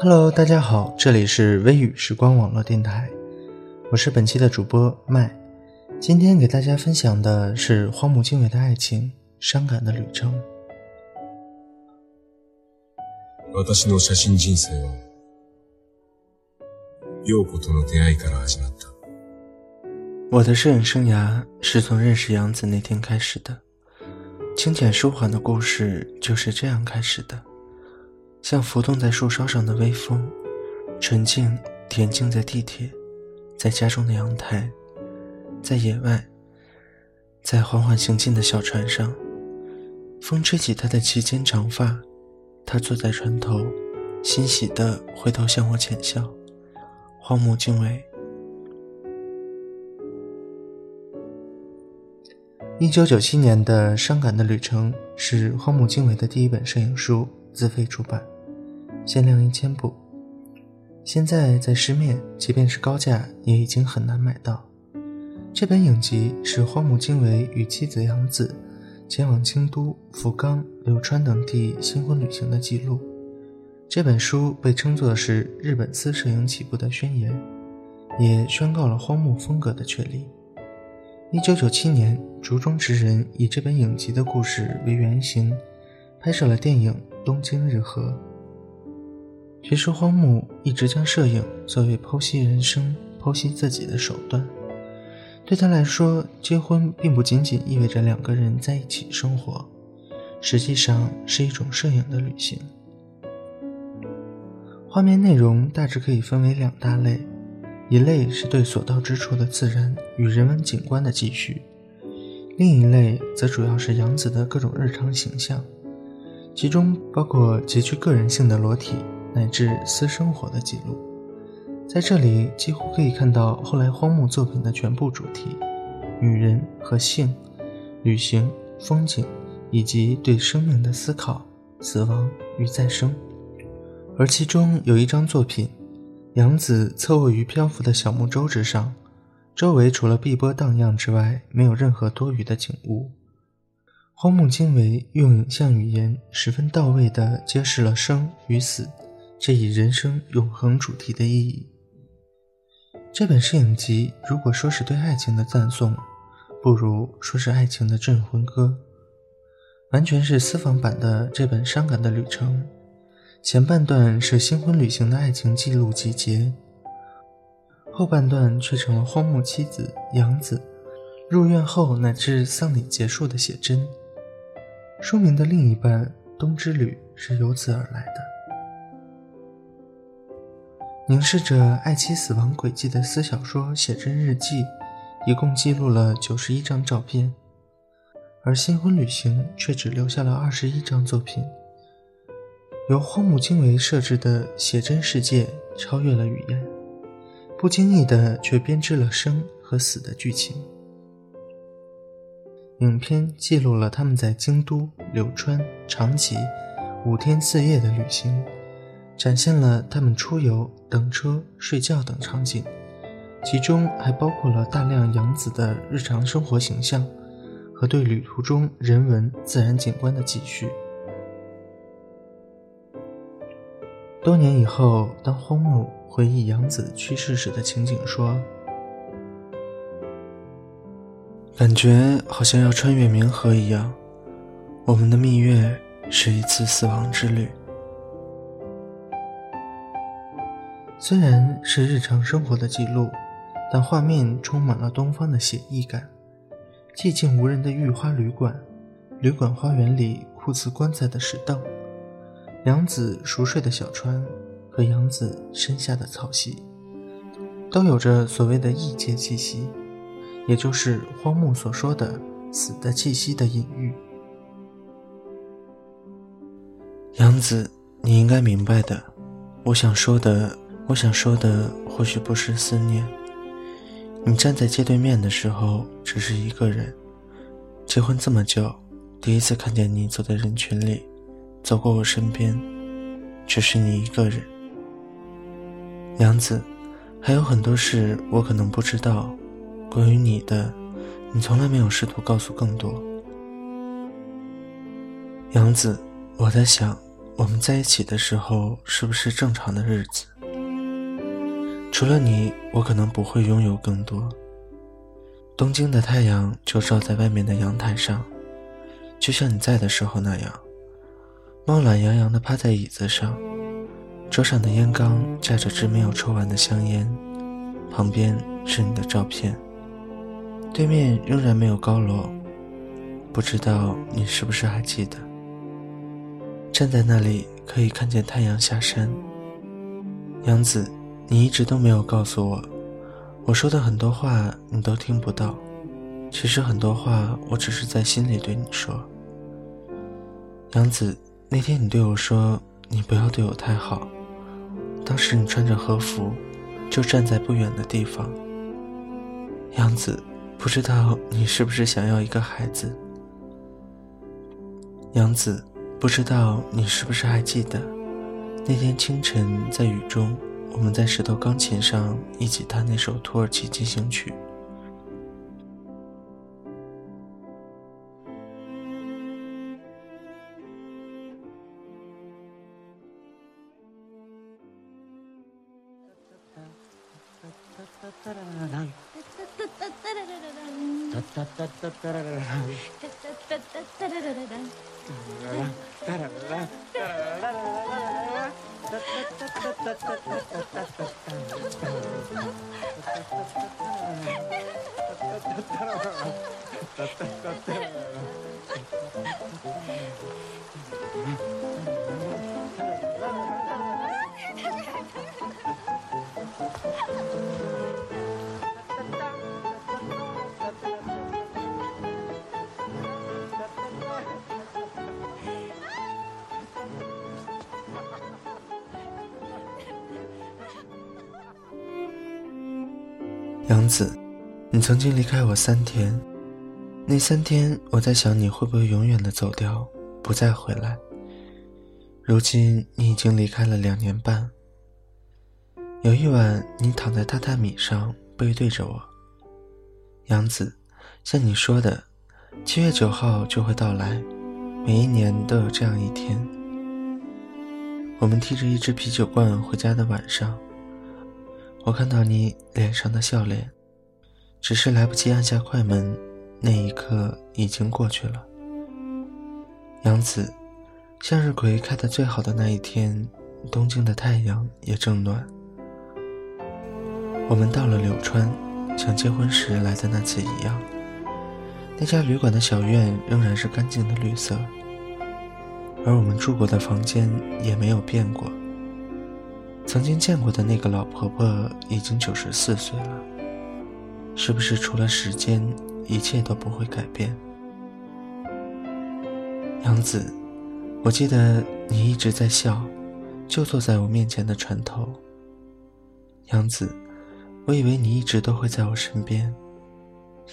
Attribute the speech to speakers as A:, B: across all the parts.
A: Hello，大家好，这里是微雨时光网络电台，我是本期的主播麦。今天给大家分享的是荒木经惟的爱情，伤感的旅程。
B: 私の写真人生は、陽子との出会いから始まった。
A: 我的摄影生涯是从认识杨子那天开始的，清浅舒缓的故事就是这样开始的。 像浮动在树梢上的微风，纯净恬静在地铁，在家中的阳台，在野外，在缓缓行进的小船上，风吹起他的齐肩长发，他坐在船头，欣喜地回头向我浅笑。荒木经惟。一九九七年的《伤感的旅程》是荒木经惟的第一本摄影书，自费出版。限量一千部，现在在市面，即便是高价，也已经很难买到。这本影集是荒木经惟与妻子杨子前往京都、福冈、柳川等地新婚旅行的记录。这本书被称作是日本私摄影起步的宣言，也宣告了荒木风格的确立。一九九七年，竹中直人以这本影集的故事为原型，拍摄了电影《东京日和》。其实荒木一直将摄影作为剖析人生、剖析自己的手段。对他来说，结婚并不仅仅意味着两个人在一起生活，实际上是一种摄影的旅行。画面内容大致可以分为两大类：一类是对所到之处的自然与人文景观的记叙，另一类则主要是杨子的各种日常形象，其中包括极具个人性的裸体。乃至私生活的记录，在这里几乎可以看到后来荒木作品的全部主题：女人和性、旅行、风景，以及对生命的思考、死亡与再生。而其中有一张作品，杨子侧卧于漂浮的小木舟之上，周围除了碧波荡漾之外，没有任何多余的景物。荒木经惟用影像语言十分到位地揭示了生与死。这一人生永恒主题的意义。这本摄影集，如果说是对爱情的赞颂，不如说是爱情的镇魂歌。完全是私房版的这本伤感的旅程，前半段是新婚旅行的爱情记录集结，后半段却成了荒木妻子杨子入院后乃至丧礼结束的写真。书名的另一半《冬之旅》是由此而来的。凝视着爱妻死亡轨迹的私小说写真日记，一共记录了九十一张照片，而新婚旅行却只留下了二十一张作品。由荒木经惟设置的写真世界超越了语言，不经意的却编织了生和死的剧情。影片记录了他们在京都、柳川、长崎五天四夜的旅行。展现了他们出游、等车、睡觉等场景，其中还包括了大量杨子的日常生活形象和对旅途中人文自然景观的记叙。多年以后，当荒木回忆杨子去世时的情景，说：“感觉好像要穿越冥河一样，我们的蜜月是一次死亡之旅。”虽然是日常生活的记录，但画面充满了东方的写意感。寂静无人的御花旅馆，旅馆花园里酷似棺材的石凳，杨子熟睡的小川和杨子身下的草席，都有着所谓的异界气息，也就是荒木所说的死的气息的隐喻。杨子，你应该明白的，我想说的。我想说的或许不是思念。你站在街对面的时候，只是一个人。结婚这么久，第一次看见你走在人群里，走过我身边，只是你一个人。杨子，还有很多事我可能不知道，关于你的，你从来没有试图告诉更多。杨子，我在想，我们在一起的时候是不是正常的日子？除了你，我可能不会拥有更多。东京的太阳就照在外面的阳台上，就像你在的时候那样。猫懒洋洋地趴在椅子上，桌上的烟缸架着支没有抽完的香烟，旁边是你的照片。对面仍然没有高楼，不知道你是不是还记得？站在那里可以看见太阳下山。杨子，你一直都没有告诉我，我说的很多话你都听不到。其实很多话我只是在心里对你说。杨子。那天你对我说：“你不要对我太好。”当时你穿着和服，就站在不远的地方。杨子，不知道你是不是想要一个孩子？杨子，不知道你是不是还记得，那天清晨在雨中，我们在石头钢琴上一起弹那首土耳其进行曲。Ha ha ha! 杨子，你曾经离开我三天，那三天我在想你会不会永远的走掉，不再回来。如今你已经离开了两年半。有一晚，你躺在榻榻米上，背对着我。杨子，像你说的，七月九号就会到来，每一年都有这样一天。我们提着一只啤酒罐回家的晚上。我看到你脸上的笑脸，只是来不及按下快门，那一刻已经过去了。杨子，向日葵开得最好的那一天，东京的太阳也正暖。我们到了柳川，像结婚时来的那次一样。那家旅馆的小院仍然是干净的绿色，而我们住过的房间也没有变过。曾经见过的那个老婆婆已经九十四岁了，是不是除了时间，一切都不会改变？杨子，我记得你一直在笑，就坐在我面前的船头。杨子，我以为你一直都会在我身边。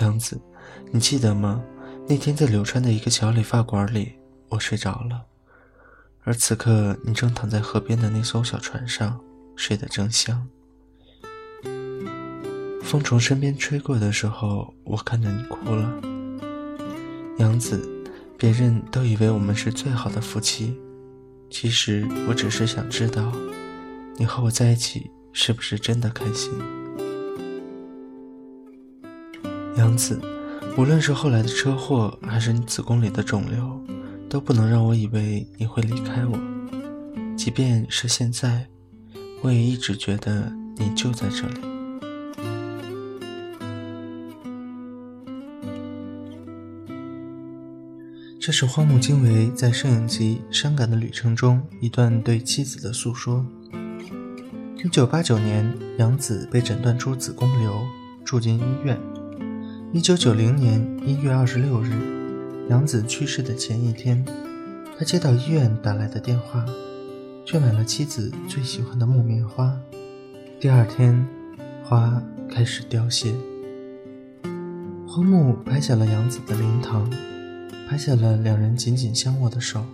A: 杨子，你记得吗？那天在柳川的一个小理发馆里，我睡着了。而此刻，你正躺在河边的那艘小船上，睡得正香。风从身边吹过的时候，我看着你哭了。杨子，别人都以为我们是最好的夫妻，其实我只是想知道，你和我在一起是不是真的开心？杨子，无论是后来的车祸，还是你子宫里的肿瘤。都不能让我以为你会离开我，即便是现在，我也一直觉得你就在这里。这是荒木经惟在摄影集《伤感的旅程》中一段对妻子的诉说。一九八九年，杨子被诊断出子宫瘤，住进医院。一九九零年一月二十六日。杨子去世的前一天，他接到医院打来的电话，却买了妻子最喜欢的木棉花。第二天，花开始凋谢。荒木拍下了杨子的灵堂，拍下了两人紧紧相握的手。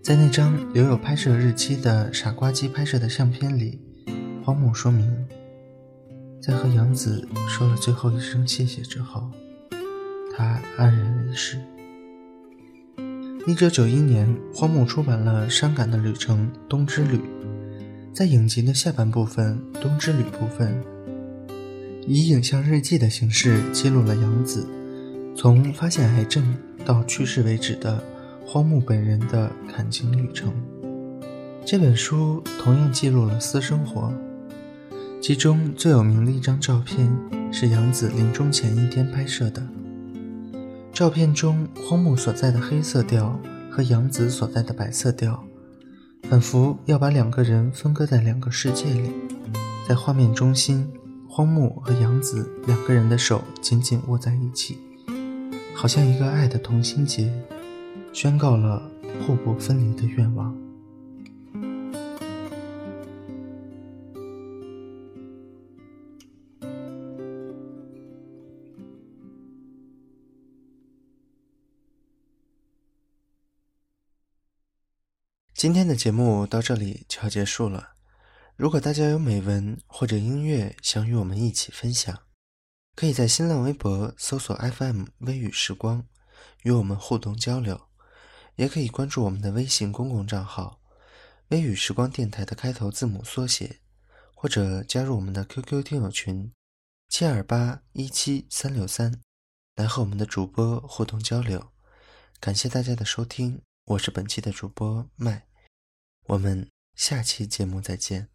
A: 在那张留有拍摄日期的傻瓜机拍摄的相片里，荒木说明，在和杨子说了最后一声谢谢之后，他安然离世。一九九一年，荒木出版了《伤感的旅程：冬之旅》。在影集的下半部分《冬之旅》部分，以影像日记的形式记录了杨子从发现癌症到去世为止的荒木本人的感情旅程。这本书同样记录了私生活，其中最有名的一张照片是杨子临终前一天拍摄的。照片中，荒木所在的黑色调和杨子所在的白色调。仿佛要把两个人分割在两个世界里，在画面中心，荒木和杨子两个人的手紧紧握在一起，好像一个爱的同心结，宣告了互不分离的愿望。今天的节目到这里就要结束了。如果大家有美文或者音乐想与我们一起分享，可以在新浪微博搜索 FM 微雨时光，与我们互动交流。也可以关注我们的微信公共账号“微雨时光电台”的开头字母缩写，或者加入我们的 QQ 听友群七二八一七三六三，来和我们的主播互动交流。感谢大家的收听，我是本期的主播麦。我们下期节目再见。